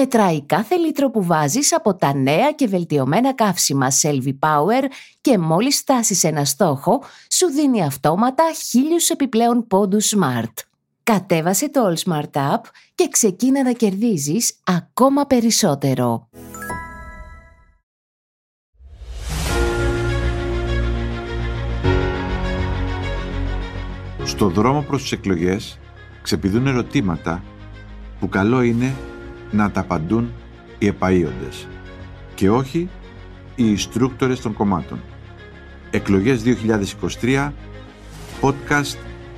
Μετράει κάθε λίτρο που βάζεις από τα νέα και βελτιωμένα καύσιμα Selvi Power και μόλις στάσεις ένα στόχο, σου δίνει αυτόματα χίλιους επιπλέον πόντους Smart. Κατέβασε το All Smart App και ξεκίνα να κερδίζεις ακόμα περισσότερο. Στο δρόμο προς τις εκλογές ξεπηδούν ερωτήματα που καλό είναι να τα απαντούν οι επαΐοντες και όχι οι ιστρούκτορες των κομμάτων. Εκλογές 2023, podcast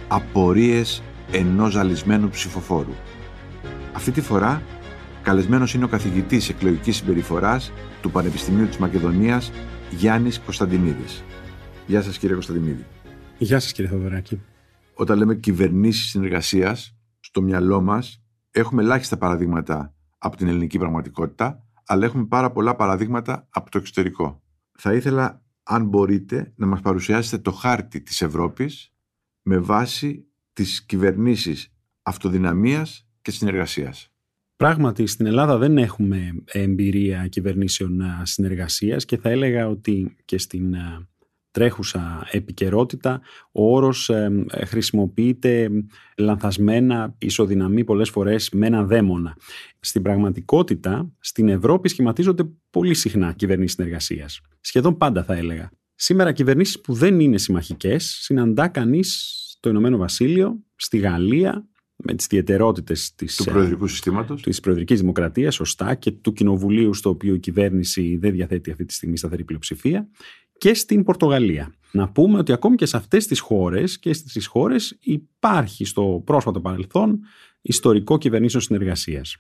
«Απορίες ενός ζαλισμένου ψηφοφόρου». Αυτή τη φορά, καλεσμένος είναι ο καθηγητής εκλογικής συμπεριφοράς του Πανεπιστημίου της Μακεδονίας, Γιάννης Κωνσταντινίδης. Γεια σας κύριε Κωνσταντινίδη. Γεια σας κύριε Θοδωράκη. Όταν λέμε κυβερνήσεις συνεργασίας, στο μυαλό μας έχουμε ελάχιστα παραδείγματα από την ελληνική πραγματικότητα, αλλά έχουμε πάρα πολλά παραδείγματα από το εξωτερικό. Θα ήθελα, αν μπορείτε, να μας παρουσιάσετε το χάρτη της Ευρώπης με βάση τις κυβερνήσεις αυτοδυναμίας και συνεργασίας. Πράγματι, στην Ελλάδα δεν έχουμε εμπειρία κυβερνήσεων συνεργασίας και θα έλεγα ότι και στην τρέχουσα επικαιρότητα ο όρος ε, χρησιμοποιείται λανθασμένα, ισοδυναμεί πολλές φορές με ένα δαίμονα. Στην πραγματικότητα, στην Ευρώπη σχηματίζονται πολύ συχνά κυβερνήσεις συνεργασίας. Σχεδόν πάντα θα έλεγα. Σήμερα κυβερνήσεις που δεν είναι συμμαχικές συναντά κανείς στο Ηνωμένο Βασίλειο, στη Γαλλία, με τις ιδιαιτερότητες της, του προεδρικού συστήματος. της προεδρικής δημοκρατίας, σωστά, και του κοινοβουλίου στο οποίο η κυβέρνηση δεν διαθέτει αυτή τη στιγμή σταθερή πλειοψηφία και στην Πορτογαλία. Να πούμε ότι ακόμη και σε αυτές τις χώρες και στις χώρες υπάρχει στο πρόσφατο παρελθόν ιστορικό κυβερνήσεων συνεργασίας.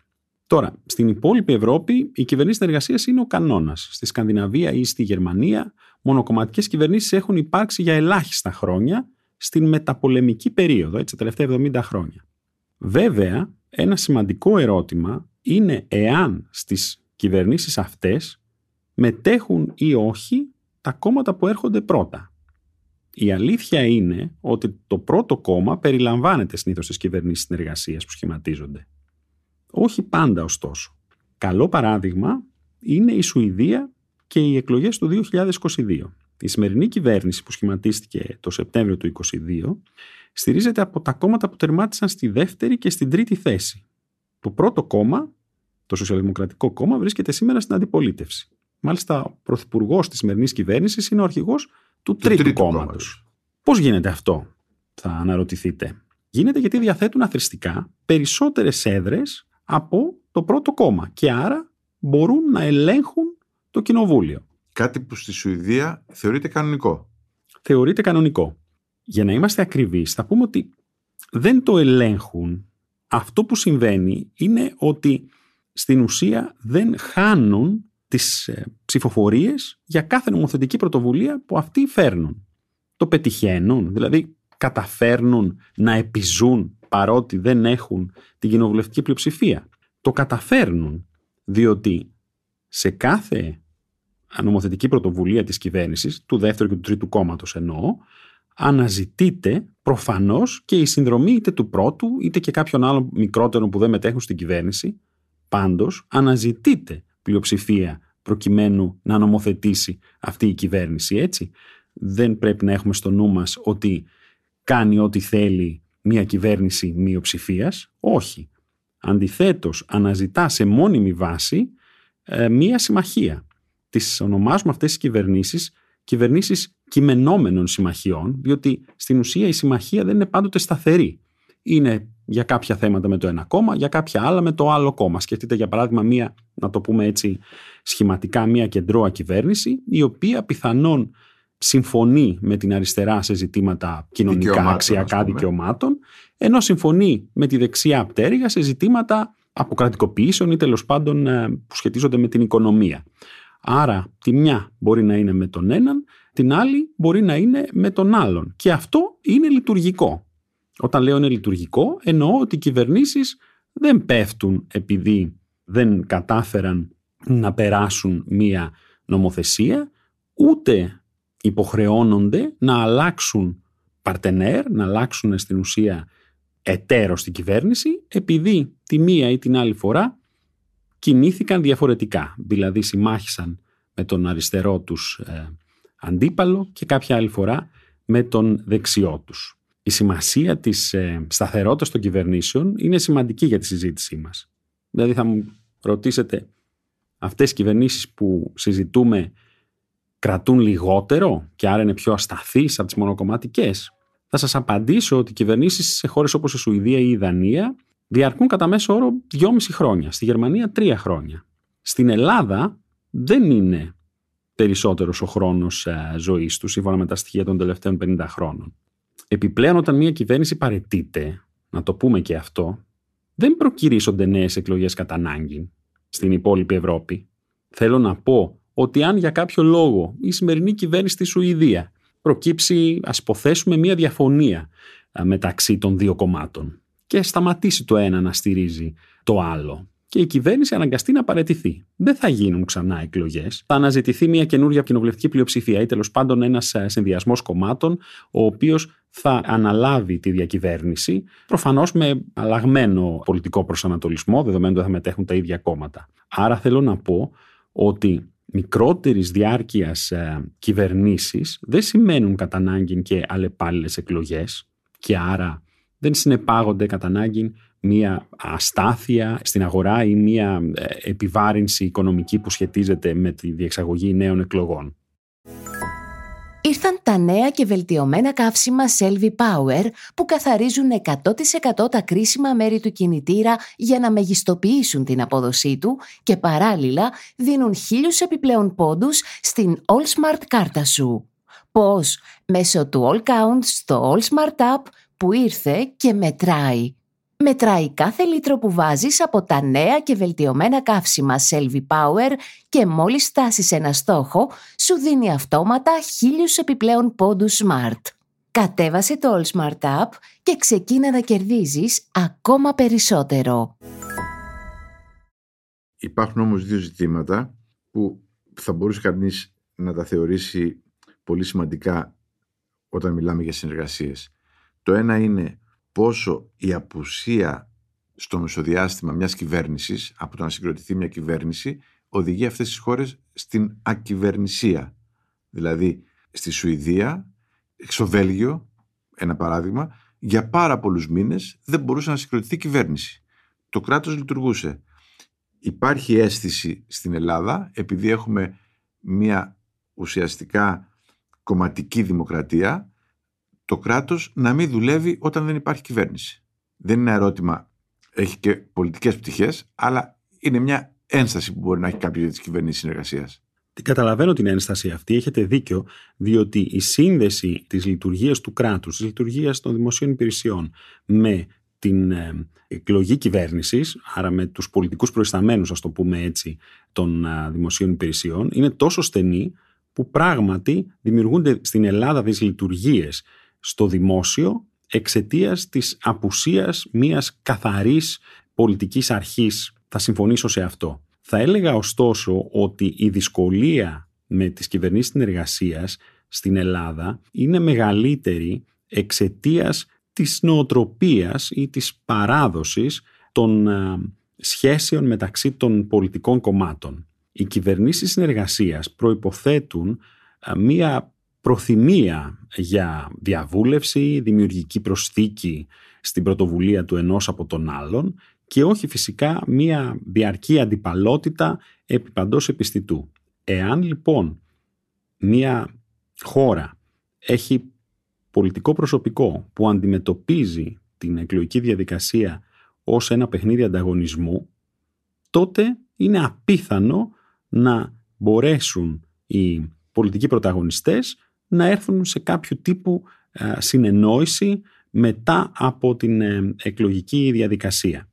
Τώρα, στην υπόλοιπη Ευρώπη η κυβερνήση συνεργασίας είναι ο κανόνας. Στη Σκανδιναβία ή στη Γερμανία, μονοκομματικές κυβερνήσεις έχουν υπάρξει για ελάχιστα χρόνια στην μεταπολεμική περίοδο, έτσι, τα τελευταία 70 χρόνια. Βέβαια, ένα σημαντικό ερώτημα είναι εάν στις κυβερνήσεις αυτές μετέχουν ή όχι τα κόμματα που έρχονται πρώτα. Η αλήθεια είναι ότι το πρώτο κόμμα περιλαμβάνεται συνήθως στις κυβερνήσεις συνεργασίας που σχηματίζονται. Όχι πάντα ωστόσο. Καλό παράδειγμα είναι η Σουηδία και οι εκλογές του 2022. Η σημερινή κυβέρνηση που σχηματίστηκε το Σεπτέμβριο του 2022 στηρίζεται από τα κόμματα που τερμάτισαν στη δεύτερη και στην τρίτη θέση. Το πρώτο κόμμα, το Σοσιαλδημοκρατικό Κόμμα, βρίσκεται σήμερα στην αντιπολίτευση. Μάλιστα, ο πρωθυπουργός της σημερινής κυβέρνησης είναι ο αρχηγός του, τρίτου, τρίτου κόμματος. Πώς γίνεται αυτό, θα αναρωτηθείτε. Γίνεται γιατί διαθέτουν αθρηστικά περισσότερες έδρες από το πρώτο κόμμα και άρα μπορούν να ελέγχουν το κοινοβούλιο. Κάτι που στη Σουηδία θεωρείται κανονικό. Θεωρείται κανονικό. Για να είμαστε ακριβείς, θα πούμε ότι δεν το ελέγχουν. Αυτό που συμβαίνει είναι ότι στην ουσία δεν χάνουν τις ε, ψηφοφορίες για κάθε νομοθετική πρωτοβουλία που αυτοί φέρνουν. Το πετυχαίνουν, δηλαδή καταφέρνουν να επιζούν παρότι δεν έχουν την κοινοβουλευτική πλειοψηφία. Το καταφέρνουν διότι σε κάθε νομοθετική πρωτοβουλία της κυβέρνησης, του δεύτερου και του τρίτου κόμματος εννοώ, αναζητείται προφανώς και η συνδρομή είτε του πρώτου είτε και κάποιων άλλων μικρότερων που δεν μετέχουν στην κυβέρνηση. Πάντως αναζητείται πλειοψηφία προκειμένου να νομοθετήσει αυτή η κυβέρνηση, έτσι. Δεν πρέπει να έχουμε στο νου μας ότι κάνει ό,τι θέλει μια κυβέρνηση μειοψηφίας. Όχι. Αντιθέτως, αναζητά σε μόνιμη βάση ε, μια συμμαχία. Τις ονομάζουμε αυτές τις κυβερνήσεις κυβερνήσεις κειμενόμενων συμμαχιών, διότι στην ουσία η συμμαχία δεν είναι πάντοτε σταθερή. Είναι για κάποια θέματα με το ένα κόμμα, για κάποια άλλα με το άλλο κόμμα. Σκεφτείτε για παράδειγμα μία, να το πούμε έτσι σχηματικά, μία κεντρώα κυβέρνηση, η οποία πιθανόν συμφωνεί με την αριστερά σε ζητήματα κοινωνικά, αξιακά δικαιωμάτων, ενώ συμφωνεί με τη δεξιά πτέρυγα σε ζητήματα αποκρατικοποιήσεων ή τέλος πάντων ε, που σχετίζονται με την οικονομία. Άρα τη μια μπορεί να είναι με τον έναν, την άλλη μπορεί να είναι με τον άλλον. Και αυτό είναι λειτουργικό. Όταν λέω είναι λειτουργικό, εννοώ ότι οι κυβερνήσεις δεν πέφτουν επειδή δεν κατάφεραν να περάσουν μία νομοθεσία, ούτε υποχρεώνονται να αλλάξουν παρτενέρ, να αλλάξουν στην ουσία εταίρο στην κυβέρνηση, επειδή τη μία ή την άλλη φορά κινήθηκαν διαφορετικά. Δηλαδή συμμάχησαν με τον αριστερό τους ε, αντίπαλο και κάποια άλλη φορά με τον δεξιό τους. Η σημασία της ε, σταθερότητας των κυβερνήσεων είναι σημαντική για τη συζήτησή μας. Δηλαδή θα μου ρωτήσετε αυτές οι κυβερνήσεις που συζητούμε κρατούν λιγότερο και άρα είναι πιο ασταθείς από τις μονοκομματικές; Θα σας απαντήσω ότι οι κυβερνήσεις σε χώρες όπως η Σουηδία ή η Δανία διαρκούν κατά μέσο όρο 2,5 χρόνια. Στη Γερμανία 3 χρόνια. Στην Ελλάδα δεν είναι περισσότερος ο χρόνος ε, ζωής τους σύμφωνα με τα στοιχεία των τελευταίων 50 χρόνων. Επιπλέον όταν μια κυβέρνηση παρετείται, να το πούμε και αυτό, δεν προκυρήσονται νέες εκλογές κατά ανάγκη στην υπόλοιπη Ευρώπη. Θέλω να πω ότι αν για κάποιο λόγο η σημερινή κυβέρνηση στη Σουηδία προκύψει, ας υποθέσουμε, μια διαφωνία μεταξύ των δύο κομμάτων και σταματήσει το ένα να στηρίζει το άλλο και η κυβέρνηση αναγκαστεί να παρετηθεί. Δεν θα γίνουν ξανά εκλογές. Θα αναζητηθεί μια καινούργια κοινοβουλευτική πλειοψηφία ή τέλος πάντων ένας συνδυασμός κομμάτων, ο οποίος θα αναλάβει τη διακυβέρνηση, προφανώς με αλλαγμένο πολιτικό προσανατολισμό, δεδομένου ότι θα μετέχουν τα ίδια κόμματα. Άρα θέλω να πω ότι μικρότερης διάρκειας ε, κυβερνήσεις δεν σημαίνουν κατά ανάγκη και αλλεπάλληλες εκλογές και άρα δεν συνεπάγονται κατά ανάγκη μία αστάθεια στην αγορά ή μία ε, επιβάρυνση οικονομική που σχετίζεται με τη διεξαγωγή νέων εκλογών; Ήρθαν τα νέα και βελτιωμένα καύσιμα Selvi Power που καθαρίζουν 100% τα κρίσιμα μέρη του κινητήρα για να μεγιστοποιήσουν την απόδοσή του και παράλληλα δίνουν χίλιους επιπλέον πόντους στην All Smart κάρτα σου. Πώς; Μέσω του All Count στο All Smart App που ήρθε και μετράει. Μετράει κάθε λίτρο που βάζεις από τα νέα και βελτιωμένα καύσιμα Selvi Power και μόλις φτάσεις ένα στόχο, σου δίνει αυτόματα χίλιους επιπλέον πόντους Smart. Κατέβασε το All Smart App και ξεκίνα να κερδίζεις ακόμα περισσότερο. Υπάρχουν όμως δύο ζητήματα που θα μπορούσε κανείς να τα θεωρήσει πολύ σημαντικά όταν μιλάμε για συνεργασίες. Το ένα είναι πόσο η απουσία στο μεσοδιάστημα μιας κυβέρνησης, από το να συγκροτηθεί μια κυβέρνηση, οδηγεί αυτές τις χώρες στην ακυβερνησία. Δηλαδή, στη Σουηδία, στο Βέλγιο, ένα παράδειγμα, για πάρα πολλούς μήνες δεν μπορούσε να συγκροτηθεί κυβέρνηση. Το κράτος λειτουργούσε. Υπάρχει αίσθηση στην Ελλάδα, επειδή έχουμε μια ουσιαστικά κομματική δημοκρατία, το κράτος να μην δουλεύει όταν δεν υπάρχει κυβέρνηση. Δεν είναι ένα ερώτημα, έχει και πολιτικές πτυχές, αλλά είναι μια ένσταση που μπορεί να έχει κάποιος για τις κυβερνήσεις συνεργασίας. Την καταλαβαίνω την ένσταση αυτή, έχετε δίκιο, διότι η σύνδεση της λειτουργίας του κράτους, της λειτουργίας των δημοσίων υπηρεσιών με την ε, εκλογή κυβέρνησης, άρα με τους πολιτικούς προϊσταμένους, ας το πούμε έτσι, των δημοσίων υπηρεσιών, είναι τόσο στενή που πράγματι δημιουργούνται στην Ελλάδα δυσλειτουργίες στο δημόσιο εξαιτίας της απουσίας μιας καθαρής πολιτικής αρχής. Θα συμφωνήσω σε αυτό. Θα έλεγα ωστόσο ότι η δυσκολία με τις κυβερνήσεις συνεργασίας στην Ελλάδα είναι μεγαλύτερη εξαιτίας της νοοτροπίας ή της παράδοσης των ε, σχέσεων μεταξύ των πολιτικών κομμάτων. Οι κυβερνήσεις συνεργασίας προϋποθέτουν ε, μία προθυμία για διαβούλευση, δημιουργική προσθήκη στην πρωτοβουλία του ενός από τον άλλον και όχι φυσικά μία διαρκή αντιπαλότητα επί παντός επιστητού. Εάν λοιπόν μία χώρα έχει πολιτικό προσωπικό που αντιμετωπίζει την εκλογική διαδικασία ως ένα παιχνίδι ανταγωνισμού, τότε είναι απίθανο να μπορέσουν οι πολιτικοί πρωταγωνιστές να έρθουν σε κάποιο τύπου ε, συνεννόηση μετά από την ε, εκλογική διαδικασία.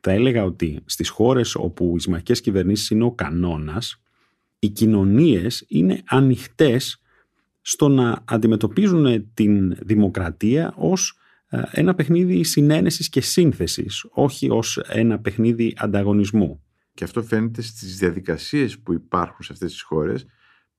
Θα έλεγα ότι στις χώρες όπου οι συμμαχικές κυβερνήσεις είναι ο κανόνας, οι κοινωνίες είναι ανοιχτές στο να αντιμετωπίζουν την δημοκρατία ως ε, ένα παιχνίδι συνένεσης και σύνθεσης, όχι ως ένα παιχνίδι ανταγωνισμού. Και αυτό φαίνεται στις διαδικασίες που υπάρχουν σε αυτές τις χώρες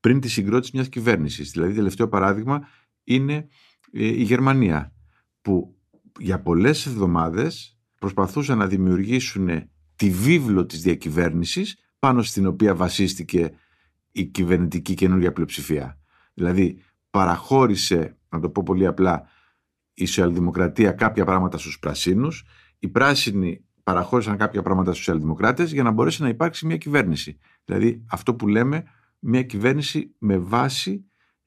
πριν τη συγκρότηση μιας κυβέρνησης. Δηλαδή, τελευταίο παράδειγμα είναι ε, η Γερμανία, που για πολλές εβδομάδες προσπαθούσαν να δημιουργήσουν τη βίβλο της διακυβέρνησης πάνω στην οποία βασίστηκε η κυβερνητική καινούργια πλειοψηφία. Δηλαδή παραχώρησε, να το πω πολύ απλά, η σοσιαλδημοκρατία κάποια πράγματα στους πρασίνους, οι πράσινοι παραχώρησαν κάποια πράγματα στους σοσιαλδημοκράτες για να μπορέσει να υπάρξει μια κυβέρνηση. Δηλαδή αυτό που λέμε μια κυβέρνηση με βάση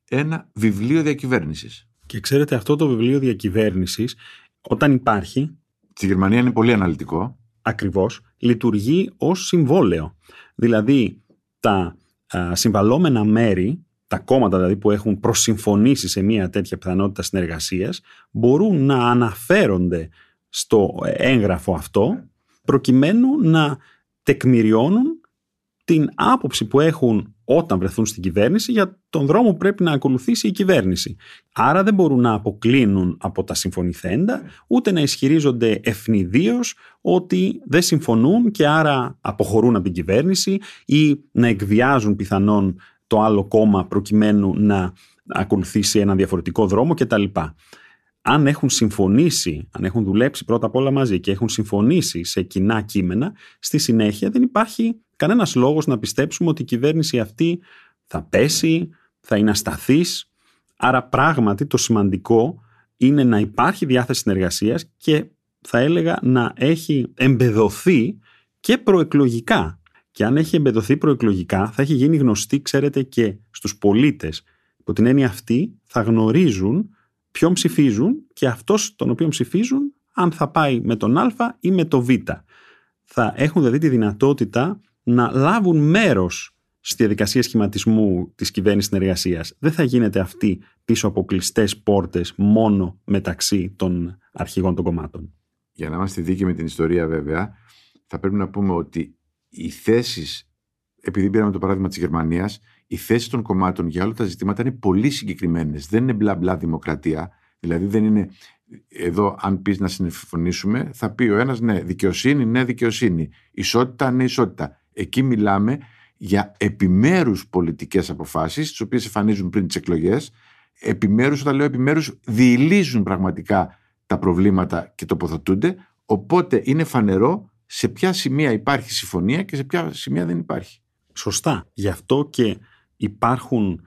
ένα βιβλίο διακυβέρνησης. Και ξέρετε αυτό το βιβλίο διακυβέρνησης όταν υπάρχει... Στη Γερμανία είναι πολύ αναλυτικό. Ακριβώς. Λειτουργεί ως συμβόλαιο. Δηλαδή τα α, συμβαλόμενα μέρη τα κόμματα δηλαδή που έχουν προσυμφωνήσει σε μια τέτοια πιθανότητα συνεργασίας μπορούν να αναφέρονται στο έγγραφο αυτό προκειμένου να τεκμηριώνουν την άποψη που έχουν όταν βρεθούν στην κυβέρνηση για τον δρόμο που πρέπει να ακολουθήσει η κυβέρνηση. Άρα δεν μπορούν να αποκλίνουν από τα συμφωνηθέντα, ούτε να ισχυρίζονται ευνηδίως ότι δεν συμφωνούν και άρα αποχωρούν από την κυβέρνηση ή να εκβιάζουν πιθανόν το άλλο κόμμα προκειμένου να ακολουθήσει ένα διαφορετικό δρόμο κτλ. Αν έχουν συμφωνήσει, αν έχουν δουλέψει πρώτα απ' όλα μαζί και έχουν συμφωνήσει σε κοινά κείμενα, στη συνέχεια δεν υπάρχει κανένας λόγος να πιστέψουμε ότι η κυβέρνηση αυτή θα πέσει, θα είναι ασταθής. Άρα πράγματι το σημαντικό είναι να υπάρχει διάθεση συνεργασίας και θα έλεγα να έχει εμπεδοθεί και προεκλογικά και αν έχει εμπεδοθεί προεκλογικά θα έχει γίνει γνωστή, ξέρετε, και στους πολίτες. Υπό την έννοια αυτή θα γνωρίζουν ποιον ψηφίζουν και αυτός τον οποίο ψηφίζουν αν θα πάει με τον Α ή με το Β. Θα έχουν δηλαδή τη δυνατότητα να λάβουν μέρος στη διαδικασία σχηματισμού της κυβέρνησης συνεργασίας. Δεν θα γίνεται αυτή πίσω από κλειστές πόρτες μόνο μεταξύ των αρχηγών των κομμάτων. Για να είμαστε δίκαιοι με την ιστορία βέβαια, θα πρέπει να πούμε ότι οι θέσεις, επειδή πήραμε το παράδειγμα της Γερμανίας, οι θέσει των κομμάτων για όλα τα ζητήματα είναι πολύ συγκεκριμένες. Δεν είναι μπλα μπλα δημοκρατία. Δηλαδή δεν είναι εδώ, αν πεις να συμφωνήσουμε, θα πει ο ένας ναι, δικαιοσύνη, ναι, δικαιοσύνη. Ισότητα, ναι, ισότητα. Εκεί μιλάμε για επιμέρους πολιτικές αποφάσεις, τις οποίες εμφανίζουν πριν τις εκλογές. Επιμέρους, όταν λέω επιμέρους, διηλίζουν πραγματικά τα προβλήματα και τοποθετούνται, οπότε είναι φανερό σε ποια σημεία υπάρχει συμφωνία και σε ποια σημεία δεν υπάρχει. Σωστά. Γι' αυτό και υπάρχουν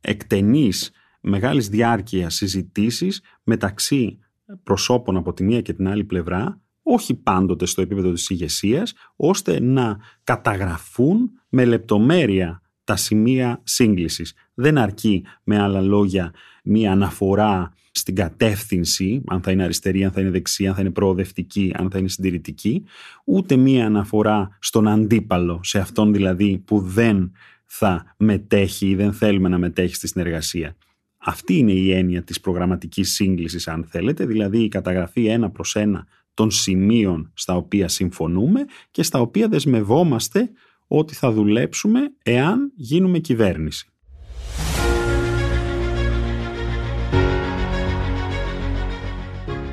εκτενείς μεγάλης διάρκειας συζητήσεις μεταξύ προσώπων από τη μία και την άλλη πλευρά, όχι πάντοτε στο επίπεδο της ηγεσίας, ώστε να καταγραφούν με λεπτομέρεια τα σημεία σύγκλησης. Δεν αρκεί με άλλα λόγια μία αναφορά στην κατεύθυνση, αν θα είναι αριστερή, αν θα είναι δεξιά, αν θα είναι προοδευτική, αν θα είναι συντηρητική, ούτε μία αναφορά στον αντίπαλο, σε αυτόν δηλαδή που δεν θα μετέχει ή δεν θέλουμε να μετέχει στη συνεργασία. Αυτή είναι η έννοια της προγραμματικής σύγκλησης αν θέλετε, δηλαδή η καταγραφή ένα προς ένα των σημείων στα οποία συμφωνούμε και στα οποία δεσμευόμαστε ότι θα δουλέψουμε εάν γίνουμε κυβέρνηση.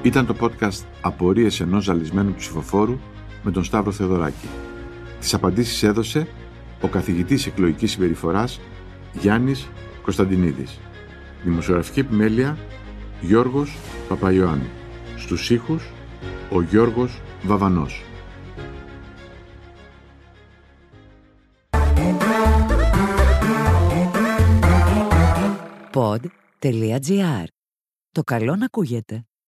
Ήταν το podcast «Απορίες ενός ζαλισμένου ψηφοφόρου» με τον Σταύρο Θεοδωράκη. Τις απαντήσεις έδωσε ο καθηγητής εκλογικής συμπεριφοράς Γιάννης Κωνσταντινίδης. Δημοσιογραφική επιμέλεια Γιώργος Παπαϊωάννου. Στους ήχους ο Γιώργος Βαβανός. Pod.gr. Το καλό να ακούγεται.